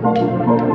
Música